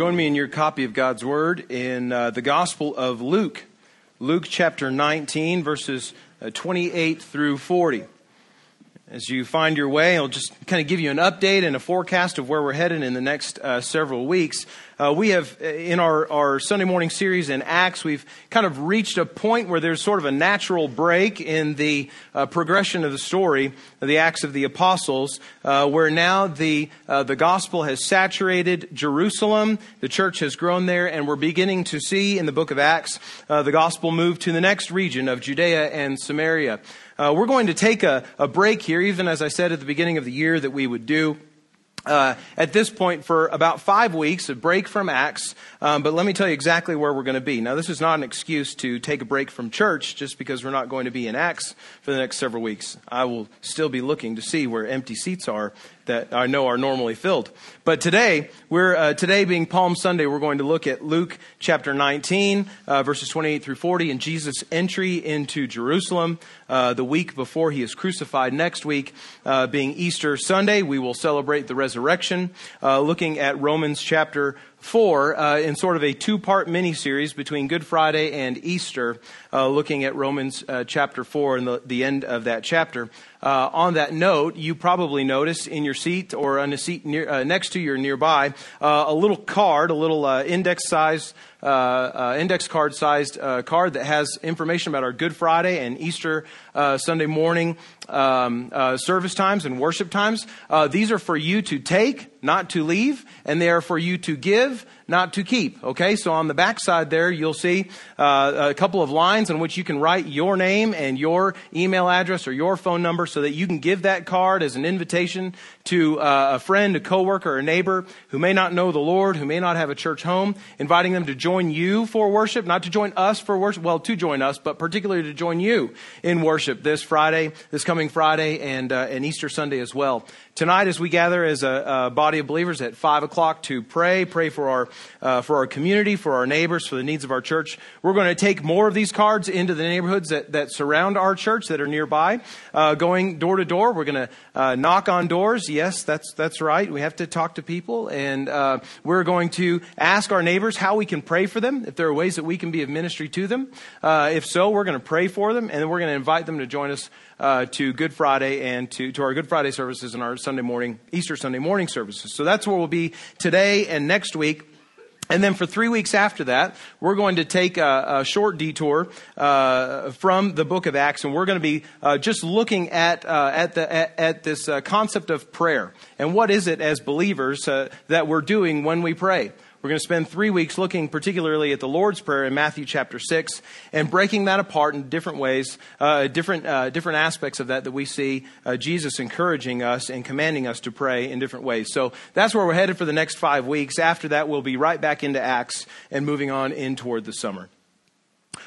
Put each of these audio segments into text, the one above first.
Join me in your copy of God's Word in uh, the Gospel of Luke, Luke chapter 19, verses uh, 28 through 40. As you find your way, I'll just kind of give you an update and a forecast of where we're headed in the next uh, several weeks. Uh, we have, uh, in our, our Sunday morning series in Acts, we've kind of reached a point where there's sort of a natural break in the uh, progression of the story, the Acts of the Apostles, uh, where now the, uh, the gospel has saturated Jerusalem, the church has grown there, and we're beginning to see in the book of Acts the gospel move to the next region of Judea and Samaria. Uh, we're going to take a, a break here, even as I said at the beginning of the year that we would do. Uh, at this point for about five weeks, a break from Acts. Um, but let me tell you exactly where we're going to be. Now, this is not an excuse to take a break from church just because we're not going to be in Acts for the next several weeks. I will still be looking to see where empty seats are that I know are normally filled. But today, we're uh, today being Palm Sunday, we're going to look at Luke chapter 19, uh, verses 28 through 40, and Jesus' entry into Jerusalem uh, the week before he is crucified. Next week, uh, being Easter Sunday, we will celebrate the resurrection, uh, looking at Romans chapter 4 uh, in sort of a two part mini series between Good Friday and Easter, uh, looking at Romans uh, chapter 4 and the, the, end of that chapter. Uh, on that note, you probably noticed in your seat or on a seat near, uh, next to you or nearby uh, a little card, a little index uh, Uh, uh, index card sized uh, card that has information about our Good Friday and Easter uh, Sunday morning um, service times and worship times. these are for you to take, not to leave, and they are for you to give, not to keep. Okay, so on the back side there, you'll see uh, a couple of lines in which you can write your name and your email address or your phone number so that you can give that card as an invitation to uh, a friend, a coworker, a neighbor who may not know the Lord, who may not have a church home, inviting them to join you for worship, not to join us for worship, well, to join us, but particularly to join you in worship this Friday, this coming Friday, and, uh, and Easter Sunday as well. Tonight, as we gather as a, a body of believers at five o'clock to pray, pray for our uh, for our community, for our neighbors, for the needs of our church, we're going to take more of these cards into the neighborhoods that, that surround our church that are nearby, uh, going door to door. We're going to uh, knock on doors. Yes, that's that's right. We have to talk to people, and uh, we're going to ask our neighbors how we can pray for them. If there are ways that we can be of ministry to them, uh, if so, we're going to pray for them, and then we're going to invite them to join us uh, to Good Friday and to, to our Good Friday services and our Sunday morning, Easter Sunday morning services. So that's where we'll be today and next week. And then for three weeks after that, we're going to take a, a short detour uh, from the book of Acts, and we're going to be uh, just looking at uh, at, the, at, at this uh, concept of prayer and what is it as believers uh, that we're doing when we pray. We're going to spend three weeks looking particularly at the Lord's Prayer in Matthew chapter 6 and breaking that apart in different ways, uh, different, uh, different aspects of that that we see uh, Jesus encouraging us and commanding us to pray in different ways. So that's where we're headed for the next five weeks. After that, we'll be right back into Acts and moving on in toward the summer.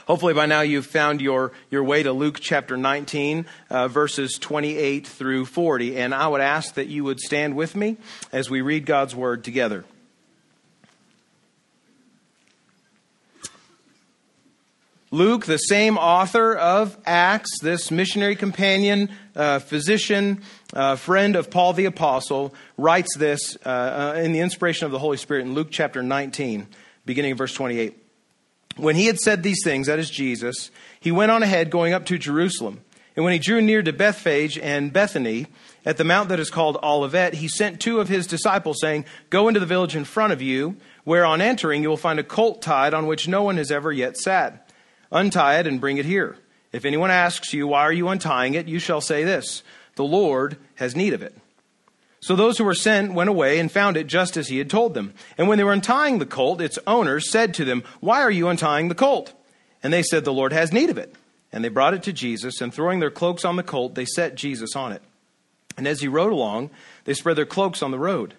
Hopefully, by now you've found your, your way to Luke chapter 19, uh, verses 28 through 40. And I would ask that you would stand with me as we read God's word together. Luke, the same author of Acts, this missionary companion, uh, physician, uh, friend of Paul the Apostle, writes this uh, uh in the inspiration of the Holy Spirit in Luke chapter 19, beginning of verse 28. When he had said these things, that is Jesus, he went on ahead going up to Jerusalem. And when he drew near to Bethphage and Bethany, at the mount that is called Olivet, he sent two of his disciples, saying, Go into the village in front of you, where on entering you will find a colt tied on which no one has ever yet sat. Untie it and bring it here. If anyone asks you, Why are you untying it? you shall say this The Lord has need of it. So those who were sent went away and found it just as he had told them. And when they were untying the colt, its owners said to them, Why are you untying the colt? And they said, The Lord has need of it. And they brought it to Jesus, and throwing their cloaks on the colt, they set Jesus on it. And as he rode along, they spread their cloaks on the road.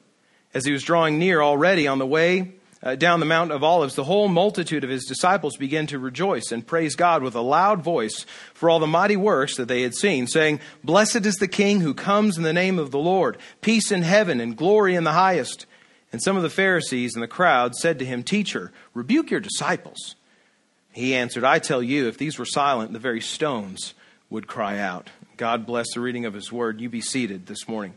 As he was drawing near already on the way, uh, down the Mount of Olives, the whole multitude of his disciples began to rejoice and praise God with a loud voice for all the mighty works that they had seen, saying, Blessed is the King who comes in the name of the Lord, peace in heaven and glory in the highest. And some of the Pharisees and the crowd said to him, Teacher, rebuke your disciples. He answered, I tell you, if these were silent, the very stones would cry out. God bless the reading of his word. You be seated this morning.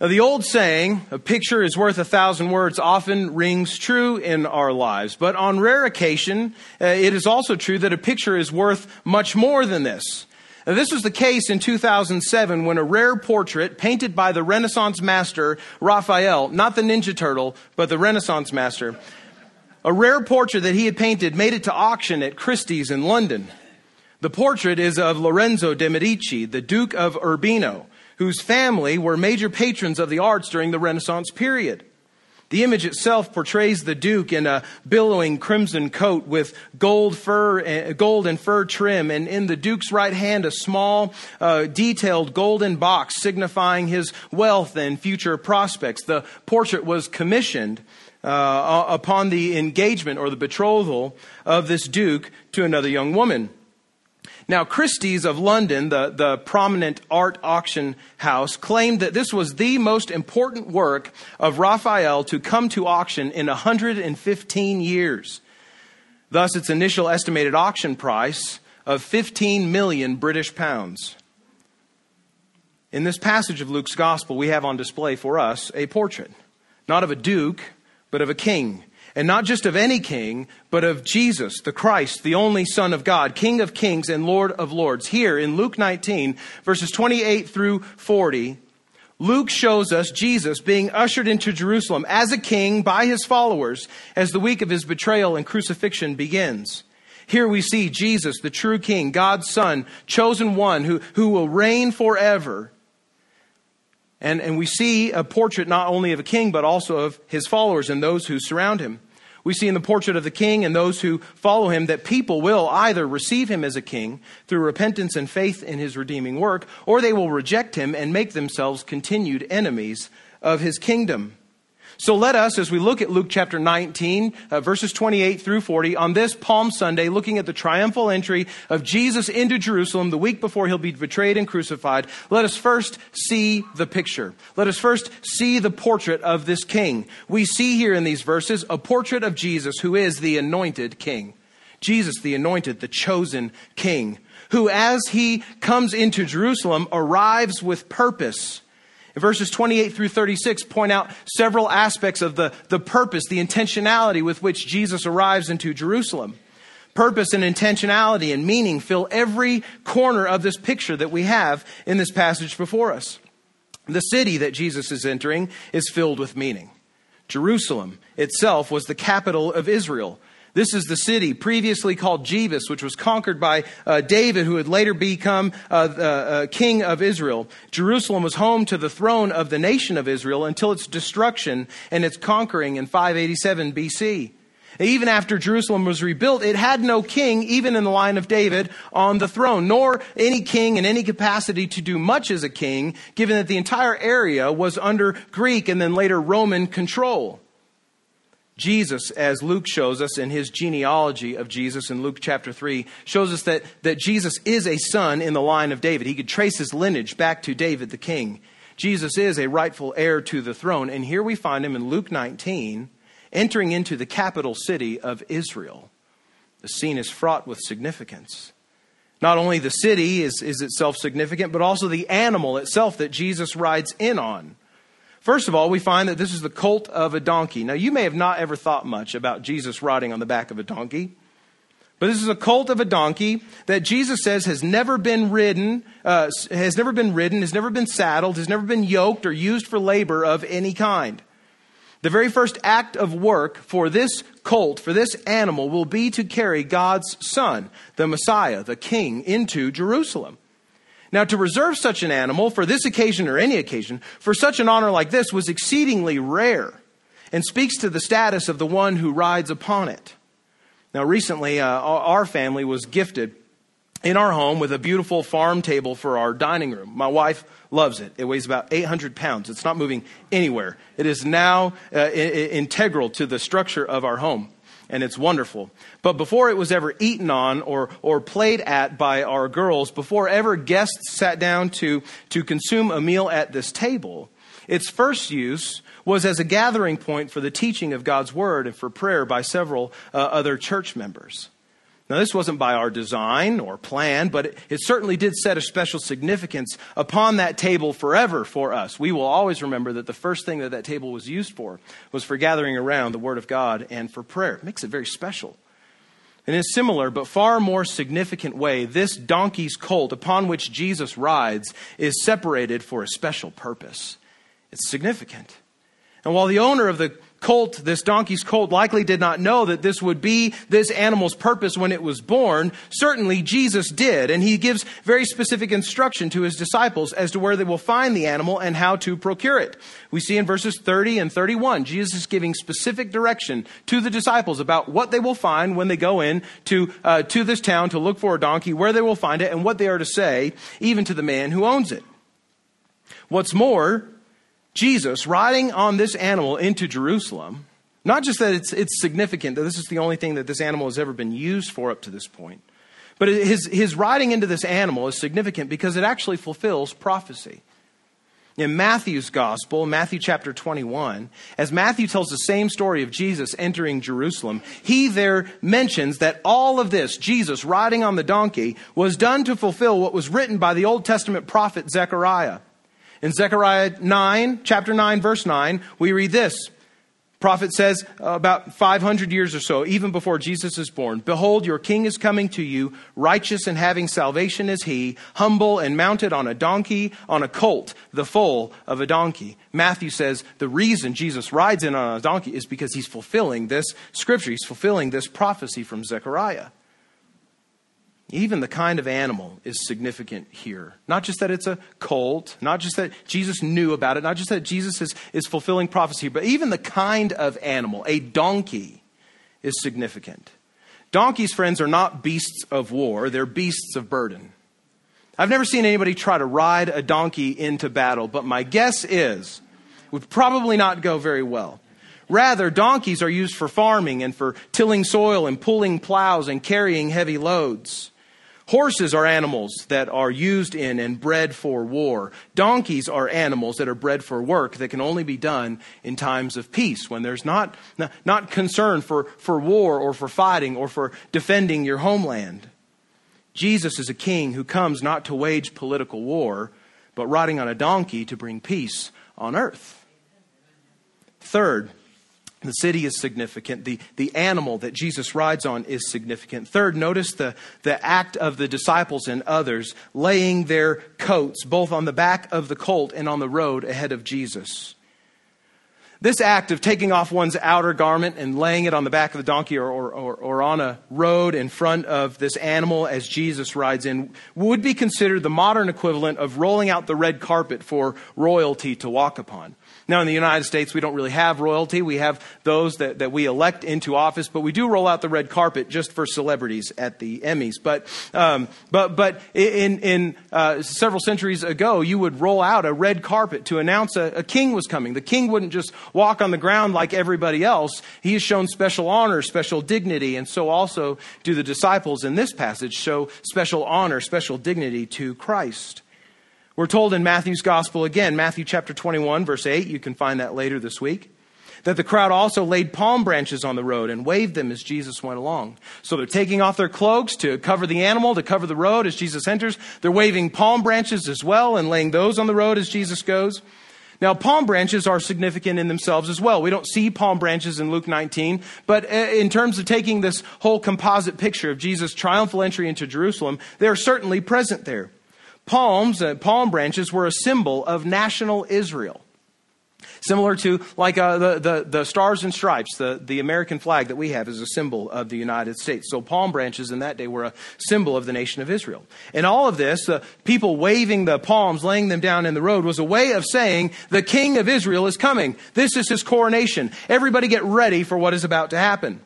Now, the old saying, a picture is worth a thousand words, often rings true in our lives. But on rare occasion, uh, it is also true that a picture is worth much more than this. Now, this was the case in 2007 when a rare portrait painted by the Renaissance master Raphael, not the Ninja Turtle, but the Renaissance master, a rare portrait that he had painted made it to auction at Christie's in London. The portrait is of Lorenzo de' Medici, the Duke of Urbino whose family were major patrons of the arts during the Renaissance period. The image itself portrays the Duke in a billowing crimson coat with gold fur, eh, gold and fur trim, and in the Duke's right hand a small, uh, detailed golden box signifying his wealth and future prospects. The portrait was commissioned uh, upon the engagement or the betrothal of this Duke to another young woman. Now, Christie's of London, the, the prominent art auction house, claimed that this was the most important work of Raphael to come to auction in 115 years. Thus, its initial estimated auction price of 15 million British pounds. In this passage of Luke's gospel, we have on display for us a portrait, not of a duke, but of a king and not just of any king, but of Jesus, the Christ, the only Son of God, King of kings and Lord of lords. Here in Luke 19, verses 28 through 40, Luke shows us Jesus being ushered into Jerusalem as a king by his followers as the week of his betrayal and crucifixion begins. Here we see Jesus, the true king, God's son, chosen one who, who will reign forever and, and we see a portrait not only of a king, but also of his followers and those who surround him. We see in the portrait of the king and those who follow him that people will either receive him as a king through repentance and faith in his redeeming work, or they will reject him and make themselves continued enemies of his kingdom. So let us, as we look at Luke chapter 19, uh, verses 28 through 40, on this Palm Sunday, looking at the triumphal entry of Jesus into Jerusalem the week before he'll be betrayed and crucified, let us first see the picture. Let us first see the portrait of this king. We see here in these verses a portrait of Jesus who is the anointed king. Jesus, the anointed, the chosen king, who as he comes into Jerusalem arrives with purpose verses 28 through 36 point out several aspects of the, the purpose, the intentionality with which Jesus arrives into Jerusalem. Purpose and intentionality and meaning fill every corner of this picture that we have in this passage before us. The city that Jesus is entering is filled with meaning. Jerusalem itself was the capital of Israel, this is the city previously called Jebus, which was conquered by uh, David, who would later become uh, the uh, king of Israel. Jerusalem was home to the throne of the nation of Israel until its destruction and its conquering in 587 BC. Even after Jerusalem was rebuilt, it had no king, even in the line of David, on the throne, nor any king in any capacity to do much as a king, given that the entire area was under Greek and then later Roman control. Jesus, as Luke shows us in his genealogy of Jesus in Luke chapter 3, shows us that, that Jesus is a son in the line of David. He could trace his lineage back to David the king. Jesus is a rightful heir to the throne. And here we find him in Luke 19 entering into the capital city of Israel. The scene is fraught with significance. Not only the city is, is itself significant, but also the animal itself that Jesus rides in on. First of all, we find that this is the colt of a donkey. Now, you may have not ever thought much about Jesus riding on the back of a donkey, but this is a colt of a donkey that Jesus says has never been ridden, uh, has never been ridden, has never been saddled, has never been yoked or used for labor of any kind. The very first act of work for this colt, for this animal, will be to carry God's Son, the Messiah, the King, into Jerusalem. Now, to reserve such an animal for this occasion or any occasion, for such an honor like this, was exceedingly rare and speaks to the status of the one who rides upon it. Now, recently, uh, our family was gifted in our home with a beautiful farm table for our dining room. My wife loves it. It weighs about 800 pounds. It's not moving anywhere. It is now uh, I- integral to the structure of our home and it's wonderful. But before it was ever eaten on or, or played at by our girls, before ever guests sat down to, to consume a meal at this table, its first use was as a gathering point for the teaching of God's word and for prayer by several uh, other church members. Now, this wasn't by our design or plan, but it, it, certainly did set a special significance upon that table forever for us. We will always remember that the first thing that that table was used for was for gathering around the Word of God and for prayer. It makes it very special. In a similar but far more significant way, this donkey's colt upon which Jesus rides is separated for a special purpose. It's significant. And while the owner of the colt, this donkey's colt, likely did not know that this would be this animal's purpose when it was born. Certainly Jesus did, and he gives very specific instruction to his disciples as to where they will find the animal and how to procure it. We see in verses 30 and 31, Jesus is giving specific direction to the disciples about what they will find when they go in to, uh, to this town to look for a donkey, where they will find it, and what they are to say, even to the man who owns it. What's more, Jesus riding on this animal into Jerusalem, not just that it's, it's significant that this is the only thing that this animal has ever been used for up to this point, but his, his riding into this animal is significant because it actually fulfills prophecy. In Matthew's gospel, Matthew chapter 21, as Matthew tells the same story of Jesus entering Jerusalem, he there mentions that all of this, Jesus riding on the donkey, was done to fulfill what was written by the Old Testament prophet Zechariah. In Zechariah 9, chapter 9, verse 9, we read this. Prophet says uh, about 500 years or so, even before Jesus is born, Behold, your king is coming to you, righteous and having salvation is he, humble and mounted on a donkey, on a colt, the foal of a donkey. Matthew says the reason Jesus rides in on a donkey is because he's fulfilling this scripture. He's fulfilling this prophecy from Zechariah. Even the kind of animal is significant here. Not just that it's a colt, not just that Jesus knew about it, not just that Jesus is, is fulfilling prophecy, but even the kind of animal, a donkey, is significant. Donkeys, friends, are not beasts of war, they're beasts of burden. I've never seen anybody try to ride a donkey into battle, but my guess is it would probably not go very well. Rather, donkeys are used for farming and for tilling soil and pulling plows and carrying heavy loads. Horses are animals that are used in and bred for war. Donkeys are animals that are bred for work that can only be done in times of peace, when there's not, not concern for, for war or for fighting or for defending your homeland. Jesus is a king who comes not to wage political war, but riding on a donkey to bring peace on earth. Third, the city is significant. The, the animal that Jesus rides on is significant. Third, notice the, the act of the disciples and others laying their coats both on the back of the colt and on the road ahead of Jesus. This act of taking off one's outer garment and laying it on the back of the donkey or, or, or, or, on a road in front of this animal as Jesus rides in would be considered the modern equivalent of rolling out the red carpet for royalty to walk upon. Now, in the United States, we don't really have royalty. We have those that, that we elect into office, but we do roll out the red carpet just for celebrities at the Emmys. But, um, but, but in, in uh, several centuries ago, you would roll out a red carpet to announce a, a king was coming. The king wouldn't just walk on the ground like everybody else. He is shown special honor, special dignity, and so also do the disciples in this passage show special honor, special dignity to Christ. We're told in Matthew's gospel again, Matthew chapter 21, verse 8, you can find that later this week, that the crowd also laid palm branches on the road and waved them as Jesus went along. So they're taking off their cloaks to cover the animal, to cover the road as Jesus enters. They're waving palm branches as well and laying those on the road as Jesus goes. Now, palm branches are significant in themselves as well. We don't see palm branches in Luke 19, but uh, in terms of taking this whole composite picture of Jesus' triumphal entry into Jerusalem, they are certainly present there. Palms, uh, palm branches were a symbol of national Israel. Similar to like uh, the, the, the, stars and stripes, the, the American flag that we have is a symbol of the United States. So palm branches in that day were a symbol of the nation of Israel. And all of this, uh, people waving the palms, laying them down in the road, was a way of saying the king of Israel is coming. This is his coronation. Everybody get ready for what is about to happen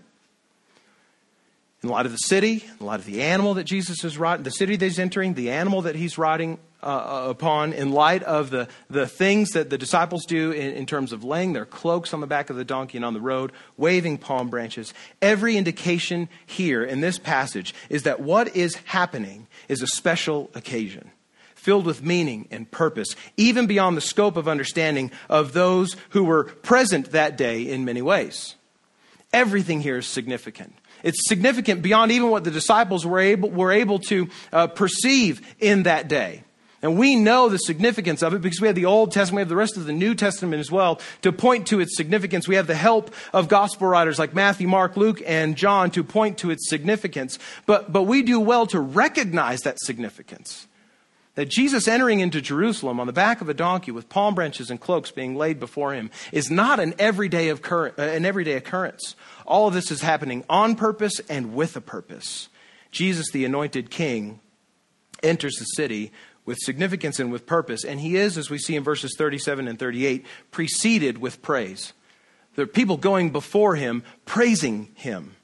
in light of the city, in light of the animal that Jesus is riding, the city that he's entering, the animal that he's riding uh, uh, upon, in light of the, the things that the disciples do in, in terms of laying their cloaks on the back of the donkey and on the road, waving palm branches, every indication here in this passage is that what is happening is a special occasion filled with meaning and purpose, even beyond the scope of understanding of those who were present that day in many ways. Everything here is significant. It's significant beyond even what the disciples were able, were able to uh, perceive in that day. And we know the significance of it because we have the Old Testament, we have the rest of the New Testament as well to point to its significance. We have the help of gospel writers like Matthew, Mark, Luke, and John to point to its significance. But, but we do well to recognize that significance. That Jesus entering into Jerusalem on the back of a donkey with palm branches and cloaks being laid before him is not an everyday, occur- uh, an everyday occurrence. All of this is happening on purpose and with a purpose. Jesus, the anointed king, enters the city with significance and with purpose. And he is, as we see in verses 37 and 38, preceded with praise. There are people going before him, praising him.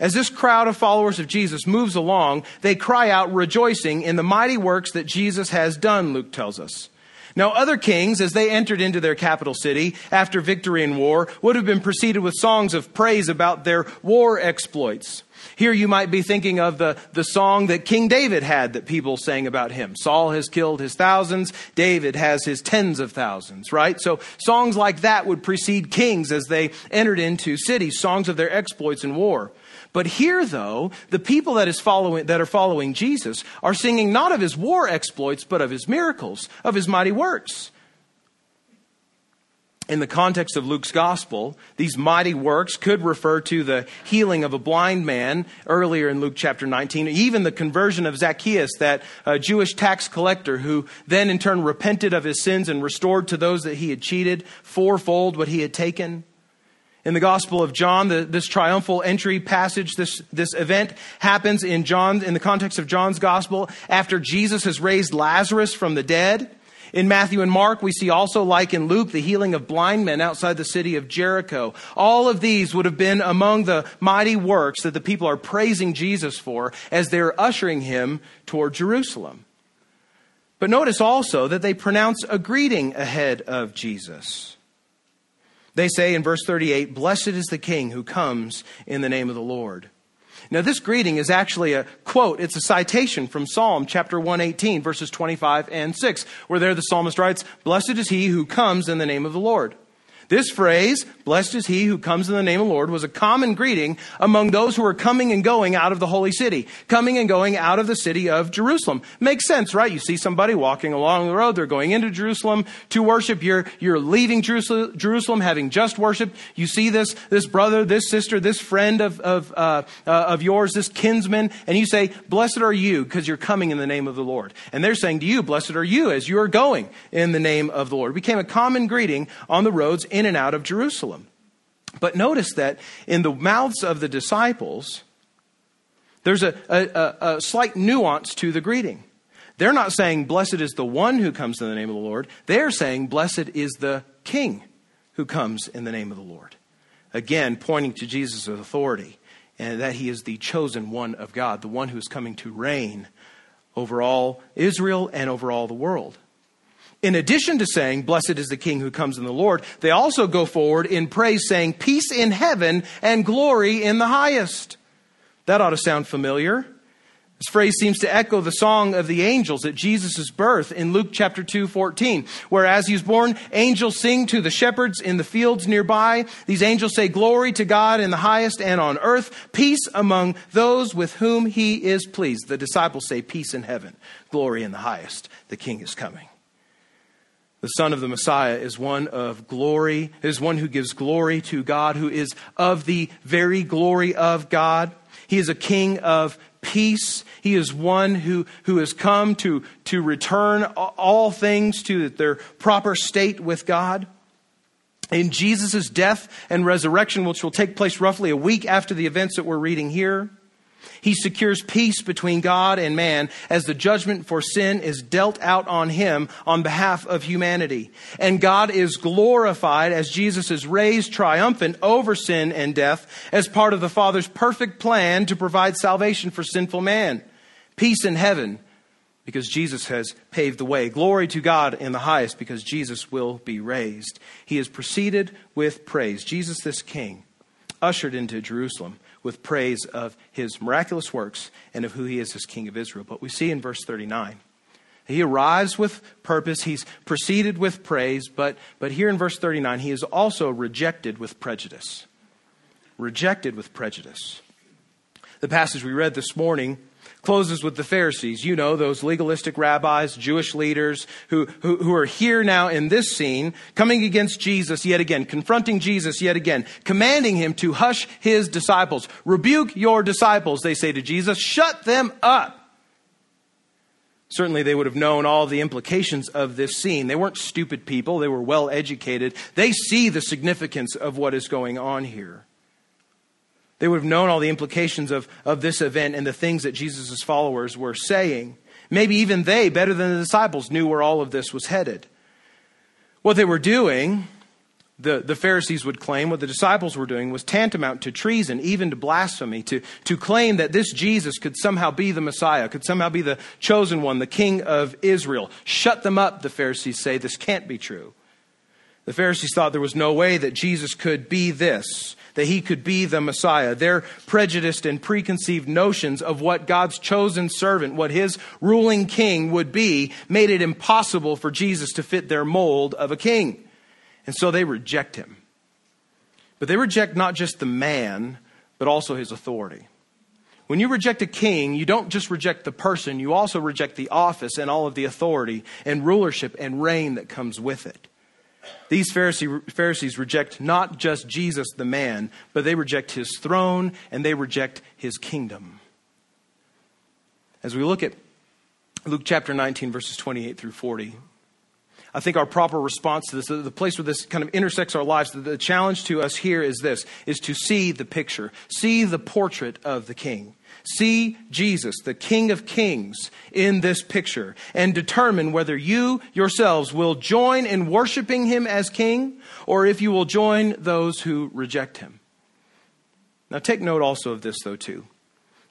As this crowd of followers of Jesus moves along, they cry out, rejoicing in the mighty works that Jesus has done, Luke tells us. Now, other kings, as they entered into their capital city after victory in war, would have been preceded with songs of praise about their war exploits. Here you might be thinking of the, the song that King David had that people sang about him. Saul has killed his thousands, David has his tens of thousands, right? So songs like that would precede kings as they entered into cities, songs of their exploits in war. But here, though, the people that, is following, that are following Jesus are singing not of his war exploits, but of his miracles, of his mighty works in the context of Luke's gospel, these mighty works could refer to the healing of a blind man earlier in Luke chapter 19, even the conversion of Zacchaeus, that uh, Jewish tax collector who then in turn repented of his sins and restored to those that he had cheated fourfold what he had taken. In the Gospel of John, the, this triumphal entry passage, this, this event happens in John, in the context of John's Gospel after Jesus has raised Lazarus from the dead. In Matthew and Mark, we see also, like in Luke, the healing of blind men outside the city of Jericho. All of these would have been among the mighty works that the people are praising Jesus for as they're ushering him toward Jerusalem. But notice also that they pronounce a greeting ahead of Jesus. They say in verse 38, Blessed is the King who comes in the name of the Lord. Now, this greeting is actually a quote. It's a citation from Psalm chapter 118, verses 25 and 6, where there the psalmist writes, Blessed is he who comes in the name of the Lord. This phrase, blessed is he who comes in the name of the Lord, was a common greeting among those who were coming and going out of the holy city, coming and going out of the city of Jerusalem. Makes sense, right? You see somebody walking along the road, they're going into Jerusalem to worship. You're, you're leaving Jerusalem, having just worshiped. You see this, this brother, this sister, this friend of, of, uh, uh, of yours, this kinsman, and you say, blessed are you because you're coming in the name of the Lord. And they're saying to you, blessed are you as you are going in the name of the Lord. It became a common greeting on the roads in in and out of Jerusalem. But notice that in the mouths of the disciples, there's a, a, a, slight nuance to the greeting. They're not saying, Blessed is the one who comes in the name of the Lord. They're saying, Blessed is the King who comes in the name of the Lord. Again, pointing to Jesus' authority and that he is the chosen one of God, the one who is coming to reign over all Israel and over all the world in addition to saying, Blessed is the King who comes in the Lord, they also go forward in praise, saying, Peace in heaven and glory in the highest. That ought to sound familiar. This phrase seems to echo the song of the angels at Jesus' birth in Luke chapter 2, 14, where as he's born, angels sing to the shepherds in the fields nearby. These angels say, Glory to God in the highest and on earth, peace among those with whom he is pleased. The disciples say, Peace in heaven, glory in the highest. The king is coming. The Son of the Messiah is one of glory, is one who gives glory to God, who is of the very glory of God. He is a king of peace. He is one who, who has come to, to return all things to their proper state with God. In Jesus' death and resurrection, which will take place roughly a week after the events that we're reading here, he secures peace between God and man as the judgment for sin is dealt out on him on behalf of humanity. And God is glorified as Jesus is raised triumphant over sin and death as part of the Father's perfect plan to provide salvation for sinful man. Peace in heaven because Jesus has paved the way. Glory to God in the highest because Jesus will be raised. He is preceded with praise. Jesus, this King, ushered into Jerusalem with praise of his miraculous works and of who he is as King of Israel. But we see in verse 39, he arrives with purpose, he's proceeded with praise, but, but here in verse 39, he is also rejected with prejudice. Rejected with prejudice. The passage we read this morning closes with the Pharisees. You know, those legalistic rabbis, Jewish leaders who, who, who, are here now in this scene, coming against Jesus yet again, confronting Jesus yet again, commanding him to hush his disciples. Rebuke your disciples, they say to Jesus. Shut them up. Certainly, they would have known all the implications of this scene. They weren't stupid people, they were well educated. They see the significance of what is going on here. They would have known all the implications of, of this event and the things that Jesus' followers were saying. Maybe even they, better than the disciples, knew where all of this was headed. What they were doing the, the Pharisees would claim what the disciples were doing was tantamount to treason, even to blasphemy, to, to claim that this Jesus could somehow be the Messiah, could somehow be the chosen one, the king of Israel. Shut them up, the Pharisees say. This can't be true. The Pharisees thought there was no way that Jesus could be this, that he could be the Messiah. Their prejudiced and preconceived notions of what God's chosen servant, what his ruling king would be, made it impossible for Jesus to fit their mold of a king. And so they reject him. But they reject not just the man, but also his authority. When you reject a king, you don't just reject the person, you also reject the office and all of the authority and rulership and reign that comes with it. These Pharisee, Pharisees reject not just Jesus the man, but they reject his throne and they reject his kingdom. As we look at Luke chapter 19, verses 28 through 40, I think our proper response to this, the place where this kind of intersects our lives, the challenge to us here is this, is to see the picture, see the portrait of the king. See Jesus, the King of Kings, in this picture and determine whether you yourselves will join in worshiping him as king or if you will join those who reject him. Now, take note also of this, though, too.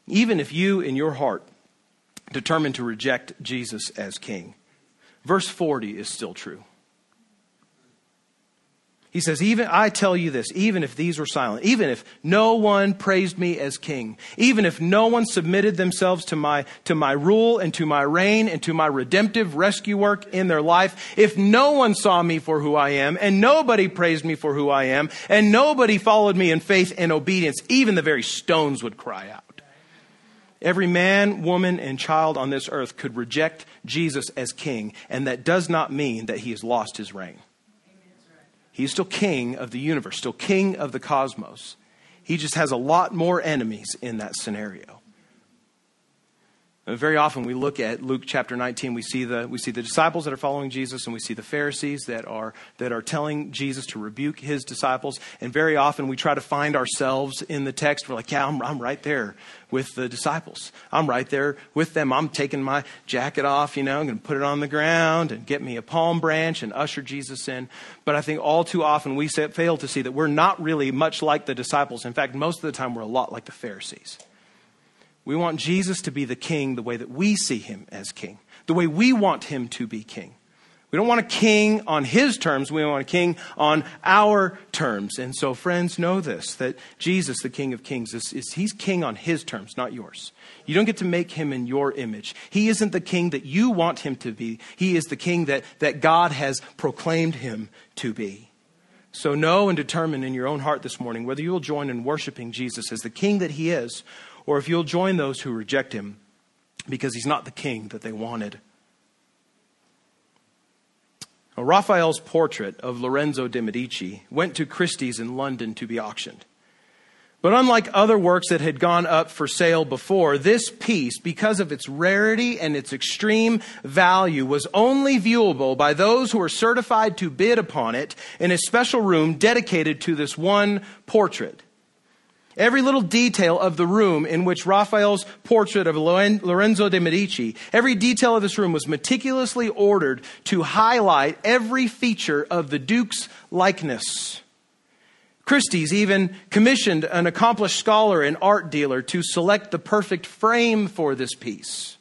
Even if you, in your heart, determine to reject Jesus as king, Verse 40 is still true. He says, even I tell you this, even if these were silent, even if no one praised me as king, even if no one submitted themselves to my, to my rule and to my reign and to my redemptive rescue work in their life, if no one saw me for who I am and nobody praised me for who I am and nobody followed me in faith and obedience, even the very stones would cry out. Every man, woman, and child on this earth could reject Jesus as king, and that does not mean that he has lost his reign. He's still king of the universe, still king of the cosmos. He just has a lot more enemies in that scenario. Uh, very often we look at Luke chapter 19, we see, the, we see the disciples that are following Jesus, and we see the Pharisees that are, that are telling Jesus to rebuke his disciples. And very often we try to find ourselves in the text. We're like, yeah, I'm, I'm right there with the disciples. I'm right there with them. I'm taking my jacket off, you know, I'm going to put it on the ground and get me a palm branch and usher Jesus in. But I think all too often we fail to see that we're not really much like the disciples. In fact, most of the time we're a lot like the Pharisees. We want Jesus to be the king the way that we see him as king, the way we want him to be king. We don't want a king on his terms. We want a king on our terms. And so, friends, know this that Jesus, the King of Kings, is, is, he's king on his terms, not yours. You don't get to make him in your image. He isn't the king that you want him to be. He is the king that, that God has proclaimed him to be. So know and determine in your own heart this morning whether you will join in worshiping Jesus as the king that he is or if you'll join those who reject him because he's not the king that they wanted. Now, Raphael's portrait of Lorenzo de' Medici went to Christie's in London to be auctioned. But unlike other works that had gone up for sale before, this piece, because of its rarity and its extreme value, was only viewable by those who were certified to bid upon it in a special room dedicated to this one portrait. Every little detail of the room in which Raphael's portrait of Lorenzo de' Medici, every detail of this room was meticulously ordered to highlight every feature of the Duke's likeness. Christie's even commissioned an accomplished scholar and art dealer to select the perfect frame for this piece.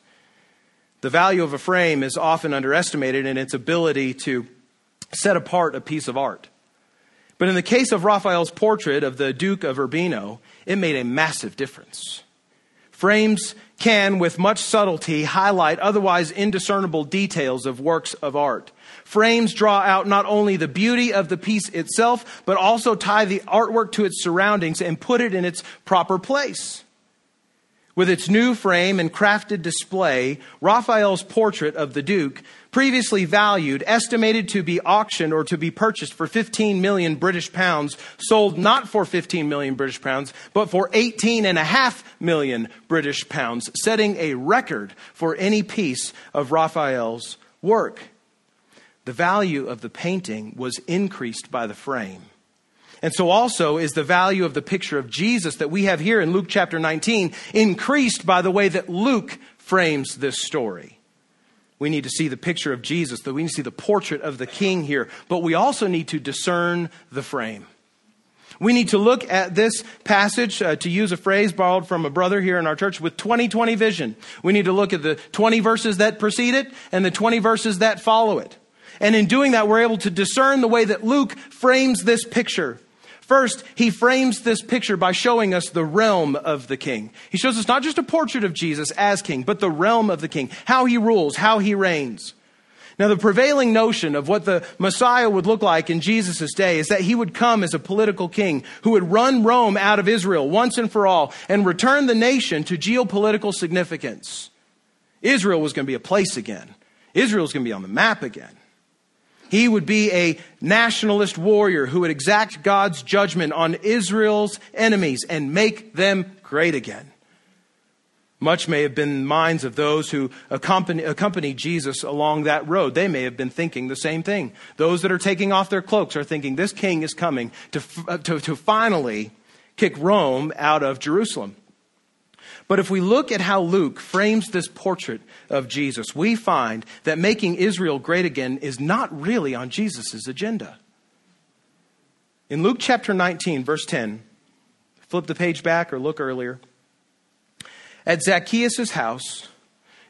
The value of a frame is often underestimated in its ability to set apart a piece of art. But in the case of Raphael's portrait of the Duke of Urbino, it made a massive difference. Frames can, with much subtlety, highlight otherwise indiscernible details of works of art. Frames draw out not only the beauty of the piece itself, but also tie the artwork to its surroundings and put it in its proper place. With its new frame and crafted display, Raphael's portrait of the Duke, previously valued, estimated to be auctioned or to be purchased for 15 million British pounds, sold not for 15 million British pounds, but for 18 and a half million British pounds, setting a record for any piece of Raphael's work. The value of the painting was increased by the frame. And so also is the value of the picture of Jesus that we have here in Luke chapter 19 increased by the way that Luke frames this story. We need to see the picture of Jesus, that we need to see the portrait of the king here, but we also need to discern the frame. We need to look at this passage, uh, to use a phrase borrowed from a brother here in our church, with 2020 vision. We need to look at the 20 verses that precede it and the 20 verses that follow it. And in doing that, we're able to discern the way that Luke frames this picture. First, he frames this picture by showing us the realm of the king. He shows us not just a portrait of Jesus as king, but the realm of the king, how he rules, how he reigns. Now, the prevailing notion of what the Messiah would look like in Jesus' day is that he would come as a political king who would run Rome out of Israel once and for all and return the nation to geopolitical significance. Israel was going to be a place again. Israel was going to be on the map again. He would be a nationalist warrior who would exact God's judgment on Israel's enemies and make them great again. Much may have been minds of those who accompany, accompanied Jesus along that road. They may have been thinking the same thing. Those that are taking off their cloaks are thinking this king is coming to, uh, to, to finally kick Rome out of Jerusalem. But if we look at how Luke frames this portrait of Jesus, we find that making Israel great again is not really on Jesus' agenda. In Luke chapter 19, verse 10, flip the page back or look earlier. At Zacchaeus' house,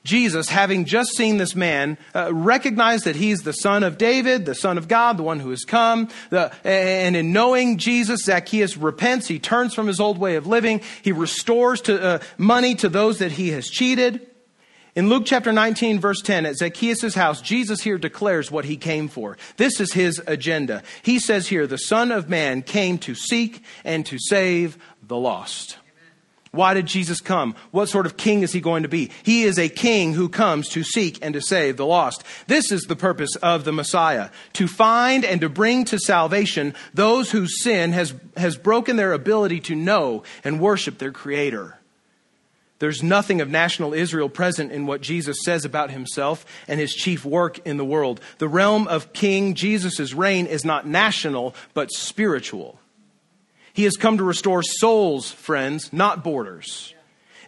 Jesus, having just seen this man, uh, recognized that he's the son of David, the son of God, the one who has come. The, and in knowing Jesus, Zacchaeus repents. He turns from his old way of living. He restores to, uh, money to those that he has cheated. In Luke chapter 19, verse 10, at Zacchaeus' house, Jesus here declares what he came for. This is his agenda. He says here, the Son of Man came to seek and to save the lost. Why did Jesus come? What sort of king is he going to be? He is a king who comes to seek and to save the lost. This is the purpose of the Messiah to find and to bring to salvation those whose sin has, has broken their ability to know and worship their Creator. There's nothing of national Israel present in what Jesus says about himself and his chief work in the world. The realm of King Jesus' reign is not national, but spiritual. He has come to restore souls, friends, not borders.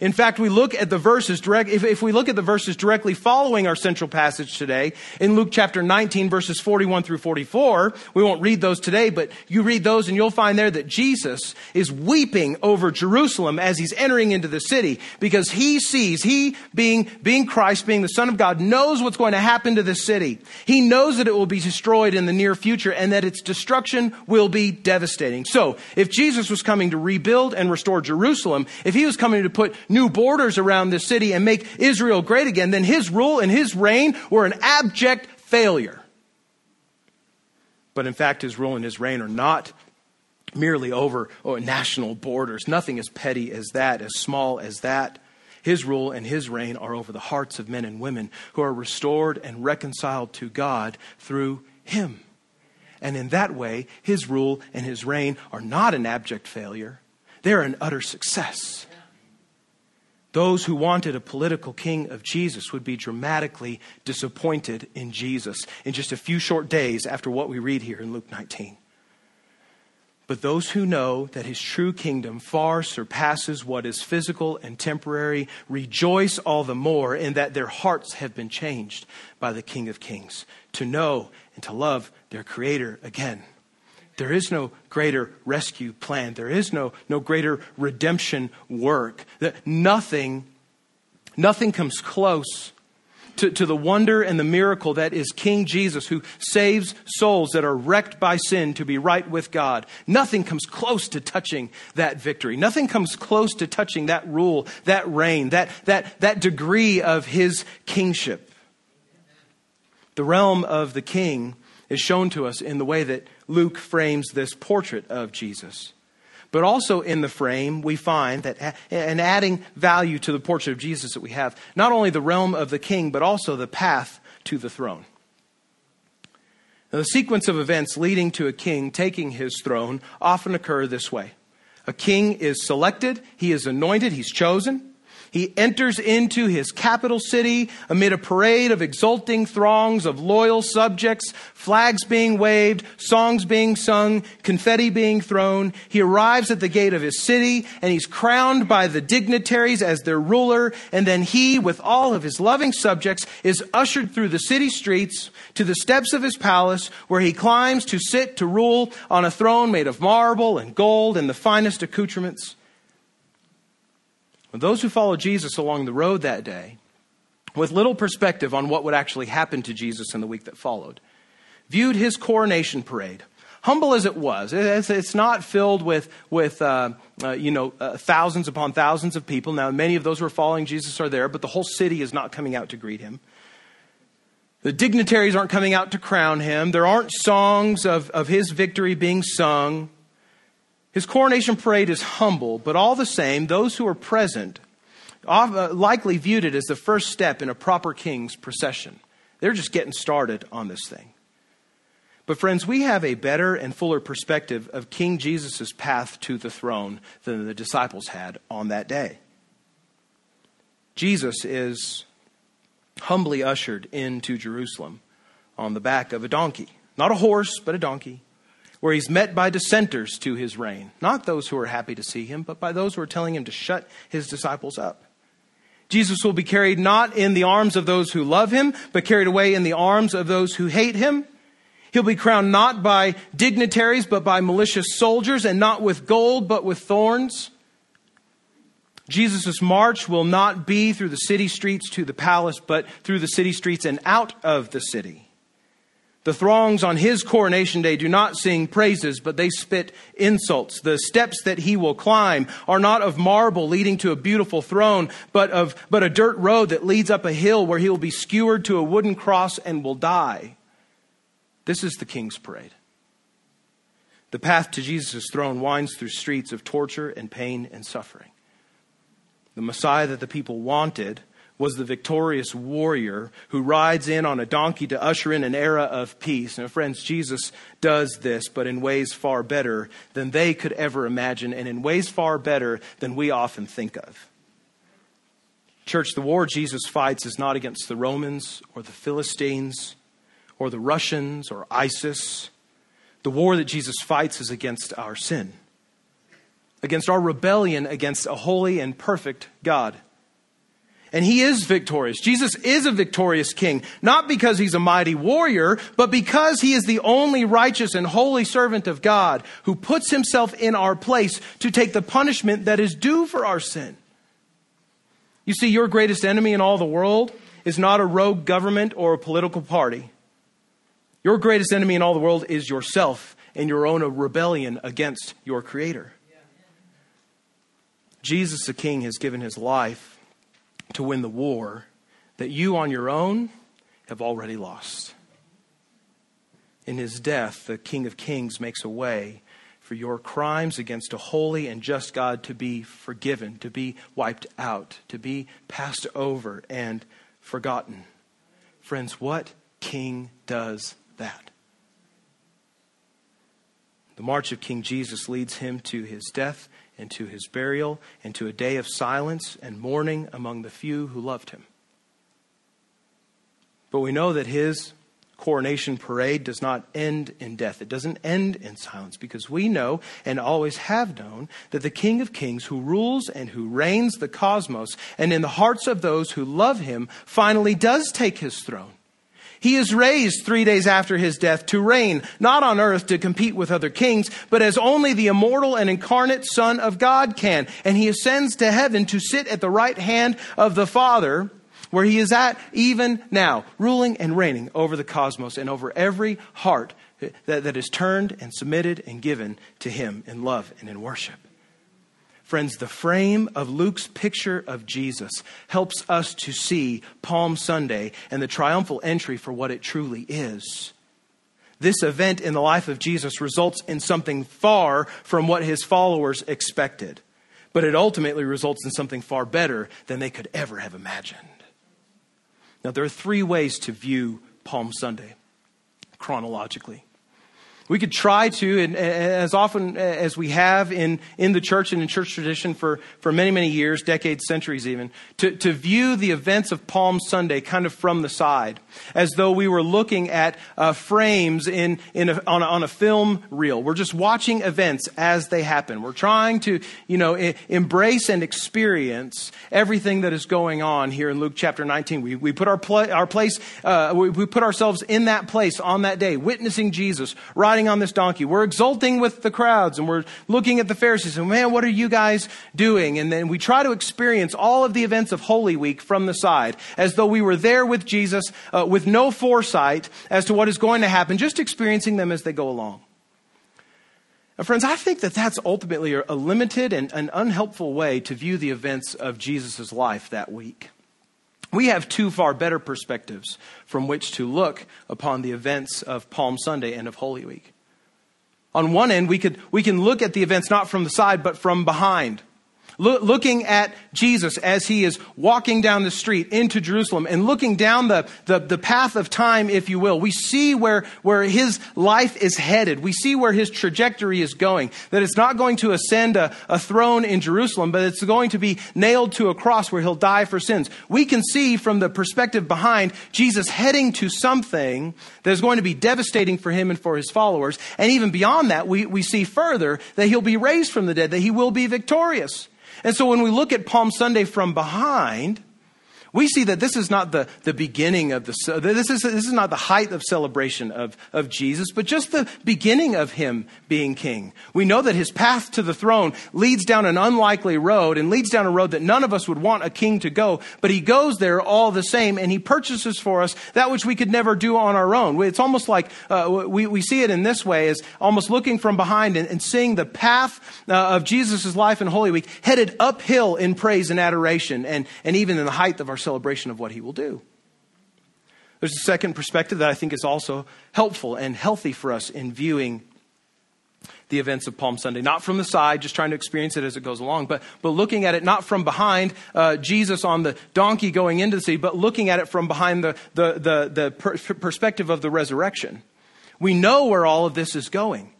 In fact, we look at the verses direct, if, if, we look at the verses directly following our central passage today, in Luke chapter 19, verses 41 through 44, we won't read those today, but you read those and you'll find there that Jesus is weeping over Jerusalem as he's entering into the city because he sees, he being, being Christ, being the Son of God, knows what's going to happen to the city. He knows that it will be destroyed in the near future and that its destruction will be devastating. So, if Jesus was coming to rebuild and restore Jerusalem, if he was coming to put new borders around the city and make Israel great again, then his rule and his reign were an abject failure. But in fact, his rule and his reign are not merely over oh, national borders. Nothing as petty as that, as small as that. His rule and his reign are over the hearts of men and women who are restored and reconciled to God through him. And in that way, his rule and his reign are not an abject failure, they're an utter success. Those who wanted a political king of Jesus would be dramatically disappointed in Jesus in just a few short days after what we read here in Luke 19. But those who know that his true kingdom far surpasses what is physical and temporary rejoice all the more in that their hearts have been changed by the King of Kings to know and to love their Creator again. There is no greater rescue plan. There is no, no greater redemption work. That nothing, nothing comes close to, to the wonder and the miracle that is King Jesus, who saves souls that are wrecked by sin to be right with God. Nothing comes close to touching that victory. Nothing comes close to touching that rule, that reign, that, that, that degree of his kingship. The realm of the king is shown to us in the way that Luke frames this portrait of Jesus. But also in the frame, we find that, and adding value to the portrait of Jesus that we have, not only the realm of the king, but also the path to the throne. Now, the sequence of events leading to a king taking his throne often occur this way. A king is selected, he is anointed, he's chosen. He enters into his capital city amid a parade of exulting throngs of loyal subjects, flags being waved, songs being sung, confetti being thrown. He arrives at the gate of his city and he's crowned by the dignitaries as their ruler. And then he, with all of his loving subjects, is ushered through the city streets to the steps of his palace where he climbs to sit to rule on a throne made of marble and gold and the finest accoutrements. Those who followed Jesus along the road that day, with little perspective on what would actually happen to Jesus in the week that followed, viewed his coronation parade humble as it was, it's, not filled with, with uh, uh, you know, uh, thousands upon thousands of people. Now, many of those who are following Jesus are there, but the whole city is not coming out to greet him. The dignitaries aren't coming out to crown him. There aren't songs of, of his victory being sung. His coronation parade is humble, but all the same, those who are present uh, likely viewed it as the first step in a proper king's procession. They're just getting started on this thing. But, friends, we have a better and fuller perspective of King Jesus' path to the throne than the disciples had on that day. Jesus is humbly ushered into Jerusalem on the back of a donkey. Not a horse, but a donkey where he's met by dissenters to his reign. Not those who are happy to see him, but by those who are telling him to shut his disciples up. Jesus will be carried not in the arms of those who love him, but carried away in the arms of those who hate him. He'll be crowned not by dignitaries, but by malicious soldiers, and not with gold, but with thorns. Jesus' march will not be through the city streets to the palace, but through the city streets and out of the city. The throngs on his coronation day do not sing praises, but they spit insults. The steps that he will climb are not of marble leading to a beautiful throne, but of, but a dirt road that leads up a hill where he will be skewered to a wooden cross and will die. This is the king's parade. The path to Jesus' throne winds through streets of torture and pain and suffering. The Messiah that the people wanted was the victorious warrior who rides in on a donkey to usher in an era of peace. Now, friends, Jesus does this, but in ways far better than they could ever imagine, and in ways far better than we often think of. Church, the war Jesus fights is not against the Romans or the Philistines or the Russians or ISIS. The war that Jesus fights is against our sin, against our rebellion against a holy and perfect God. And he is victorious. Jesus is a victorious king, not because he's a mighty warrior, but because he is the only righteous and holy servant of God who puts himself in our place to take the punishment that is due for our sin. You see, your greatest enemy in all the world is not a rogue government or a political party. Your greatest enemy in all the world is yourself and your own rebellion against your Creator. Jesus, the King, has given his life to win the war that you on your own have already lost. In his death, the King of Kings makes a way for your crimes against a holy and just God to be forgiven, to be wiped out, to be passed over and forgotten. Friends, what king does that? The march of King Jesus leads him to his death and to his burial and to a day of silence and mourning among the few who loved him. But we know that his coronation parade does not end in death. It doesn't end in silence because we know and always have known that the King of Kings who rules and who reigns the cosmos and in the hearts of those who love him finally does take his throne. He is raised three days after his death to reign, not on earth to compete with other kings, but as only the immortal and incarnate Son of God can. And he ascends to heaven to sit at the right hand of the Father, where he is at even now, ruling and reigning over the cosmos and over every heart that, that is turned and submitted and given to him in love and in worship. Friends, the frame of Luke's picture of Jesus helps us to see Palm Sunday and the triumphal entry for what it truly is this event in the life of Jesus results in something far from what his followers expected. But it ultimately results in something far better than they could ever have imagined. Now, there are three ways to view Palm Sunday chronologically. We could try to, and as often as we have in, in the church and in church tradition for, for many, many years, decades, centuries even, to, to view the events of Palm Sunday kind of from the side, as though we were looking at uh, frames in, in a, on, a, on a film reel. We're just watching events as they happen. We're trying to, you know, I- embrace and experience everything that is going on here in Luke chapter 19. We, we put our, pl- our place, uh, we, we put ourselves in that place on that day, witnessing Jesus, riding on this donkey. We're exulting with the crowds and we're looking at the Pharisees and, man, what are you guys doing? And then we try to experience all of the events of Holy Week from the side as though we were there with Jesus uh, with no foresight as to what is going to happen, just experiencing them as they go along. Now, friends, I think that that's ultimately a limited and an unhelpful way to view the events of Jesus' life that week. We have two far better perspectives from which to look upon the events of Palm Sunday and of Holy Week. On one end, we, could, we can look at the events not from the side, but from behind. Looking at Jesus as he is walking down the street into Jerusalem and looking down the, the, the, path of time, if you will, we see where, where his life is headed. We see where his trajectory is going. That it's not going to ascend a, a throne in Jerusalem, but it's going to be nailed to a cross where he'll die for sins. We can see from the perspective behind Jesus heading to something that is going to be devastating for him and for his followers. And even beyond that, we, we see further that he'll be raised from the dead, that he will be victorious. And so when we look at Palm Sunday from behind, we see that this is not the, the beginning of the, this is, this is not the height of celebration of, of Jesus, but just the beginning of him being king. We know that his path to the throne leads down an unlikely road and leads down a road that none of us would want a king to go, but he goes there all the same and he purchases for us that which we could never do on our own. It's almost like uh, we, we see it in this way as almost looking from behind and, and seeing the path uh, of Jesus' life in Holy Week headed uphill in praise and adoration and, and even in the height of our celebration of what he will do. There's a second perspective that I think is also helpful and healthy for us in viewing the events of Palm Sunday. Not from the side, just trying to experience it as it goes along, but, but looking at it not from behind uh, Jesus on the donkey going into the sea, but looking at it from behind the, the, the, the per- perspective of the resurrection. We know where all of this is going.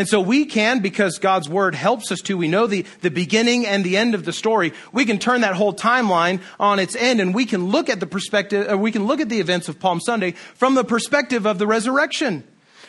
And so we can, because God's word helps us to, we know the, the beginning and the end of the story. We can turn that whole timeline on its end and we can look at the perspective, uh, we can look at the events of Palm Sunday from the perspective of the resurrection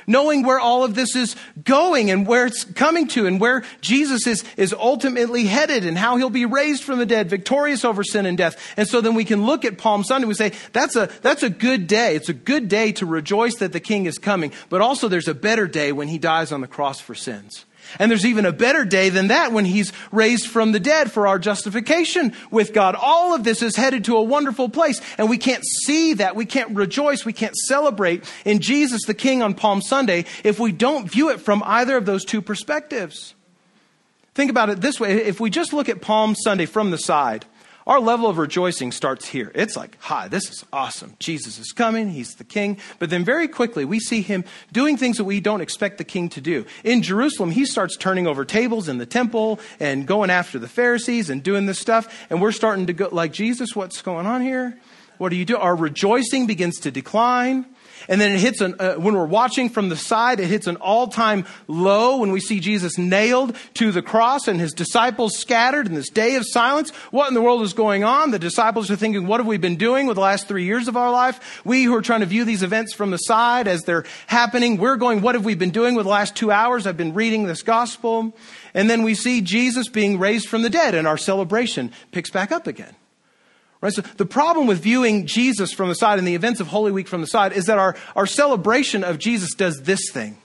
knowing where all of this is going and where it's coming to and where Jesus is, is ultimately headed and how he'll be raised from the dead, victorious over sin and death. And so then we can look at Palm Sunday. We say, that's a, that's a good day. It's a good day to rejoice that the king is coming. But also there's a better day when he dies on the cross for sins. And there's even a better day than that when he's raised from the dead for our justification with God. All of this is headed to a wonderful place. And we can't see that. We can't rejoice. We can't celebrate in Jesus the King on Palm Sunday if we don't view it from either of those two perspectives. Think about it this way. If we just look at Palm Sunday from the side, our level of rejoicing starts here. It's like, hi, this is awesome. Jesus is coming. He's the king. But then very quickly, we see him doing things that we don't expect the king to do. In Jerusalem, he starts turning over tables in the temple and going after the Pharisees and doing this stuff. And we're starting to go, like, Jesus, what's going on here? What do you do? Our rejoicing begins to decline. And then it hits an, uh, when we're watching from the side, it hits an all time low when we see Jesus nailed to the cross and his disciples scattered in this day of silence. What in the world is going on? The disciples are thinking, what have we been doing with the last three years of our life? We who are trying to view these events from the side as they're happening, we're going, what have we been doing with the last two hours? I've been reading this gospel. And then we see Jesus being raised from the dead and our celebration picks back up again. Right? So the problem with viewing Jesus from the side and the events of Holy Week from the side is that our, our celebration of Jesus does this thing.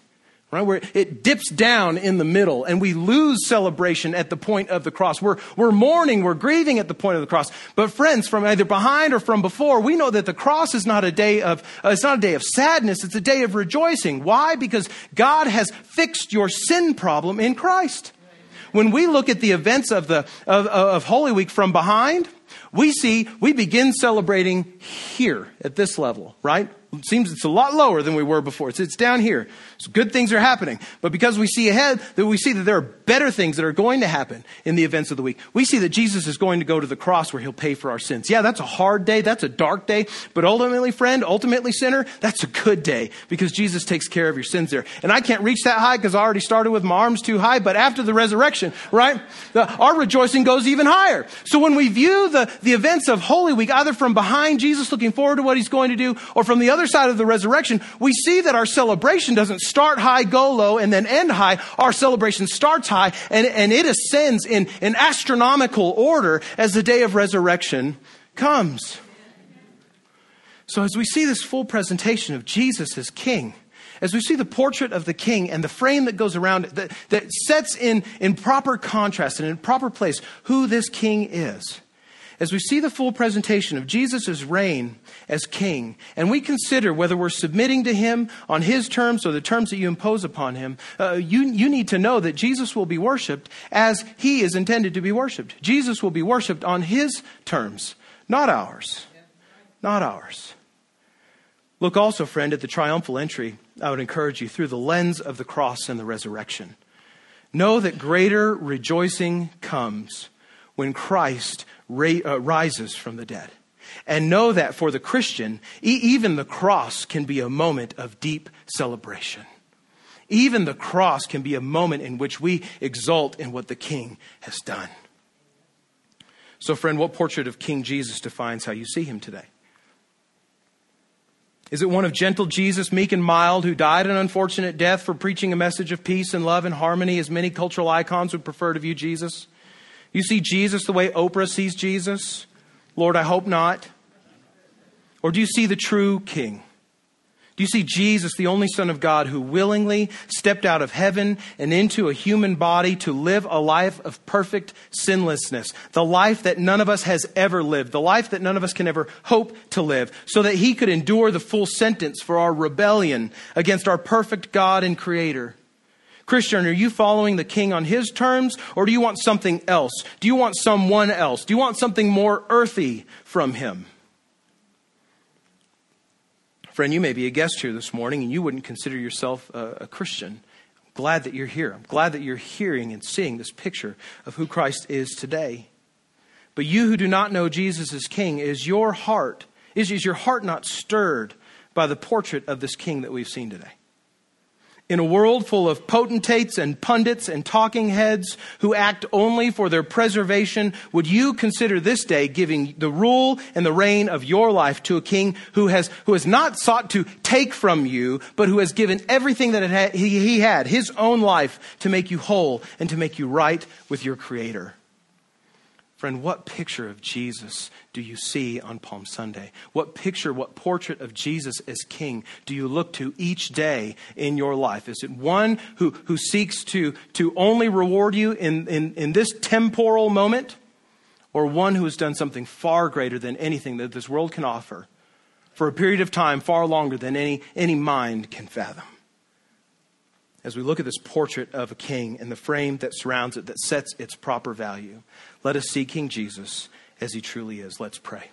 Right? Where it dips down in the middle and we lose celebration at the point of the cross. We're, we're mourning, we're grieving at the point of the cross. But friends, from either behind or from before, we know that the cross is not a day of, uh, it's not a day of sadness, it's a day of rejoicing. Why? Because God has fixed your sin problem in Christ. When we look at the events of the, of, of Holy Week from behind, we see, we begin celebrating here at this level, right? Seems it's a lot lower than we were before. It's, it's down here. So good things are happening. But because we see ahead, that we see that there are better things that are going to happen in the events of the week. We see that Jesus is going to go to the cross where he'll pay for our sins. Yeah, that's a hard day. That's a dark day. But ultimately, friend, ultimately, sinner, that's a good day because Jesus takes care of your sins there. And I can't reach that high because I already started with my arms too high. But after the resurrection, right, the, our rejoicing goes even higher. So when we view the, the events of Holy Week, either from behind Jesus looking forward to what he's going to do or from the other side of the resurrection, we see that our celebration doesn't start high, go low, and then end high. Our celebration starts high and, and it ascends in an astronomical order as the day of resurrection comes. So as we see this full presentation of Jesus as King, as we see the portrait of the king and the frame that goes around it that, that sets in, in proper contrast and in proper place who this king is, as we see the full presentation of Jesus' reign as king, and we consider whether we're submitting to him on his terms or the terms that you impose upon him, uh, you, you need to know that Jesus will be worshiped as he is intended to be worshiped. Jesus will be worshiped on his terms, not ours. Not ours. Look also, friend, at the triumphal entry. I would encourage you through the lens of the cross and the resurrection. Know that greater rejoicing comes when Christ ra- uh, rises from the dead. And know that for the Christian, e- even the cross can be a moment of deep celebration. Even the cross can be a moment in which we exult in what the King has done. So, friend, what portrait of King Jesus defines how you see him today? Is it one of gentle Jesus, meek and mild, who died an unfortunate death for preaching a message of peace and love and harmony, as many cultural icons would prefer to view Jesus? You see Jesus the way Oprah sees Jesus? Lord, I hope not. Or do you see the true King? Do you see Jesus, the only Son of God, who willingly stepped out of heaven and into a human body to live a life of perfect sinlessness? The life that none of us has ever lived, the life that none of us can ever hope to live, so that he could endure the full sentence for our rebellion against our perfect God and Creator. Christian, are you following the king on his terms or do you want something else? Do you want someone else? Do you want something more earthy from him? Friend, you may be a guest here this morning and you wouldn't consider yourself a, a Christian. I'm glad that you're here. I'm glad that you're hearing and seeing this picture of who Christ is today. But you who do not know Jesus as King, is your heart, is, is your heart not stirred by the portrait of this King that we've seen today? In a world full of potentates and pundits and talking heads who act only for their preservation, would you consider this day giving the rule and the reign of your life to a king who has, who has not sought to take from you, but who has given everything that he, he had, his own life, to make you whole and to make you right with your Creator? Friend, what picture of Jesus do you see on Palm Sunday? What picture, what portrait of Jesus as King do you look to each day in your life? Is it one who, who seeks to, to only reward you in, in, in this temporal moment? Or one who has done something far greater than anything that this world can offer for a period of time far longer than any, any mind can fathom? As we look at this portrait of a king and the frame that surrounds it that sets its proper value. Let us see King Jesus as he truly is. Let's pray.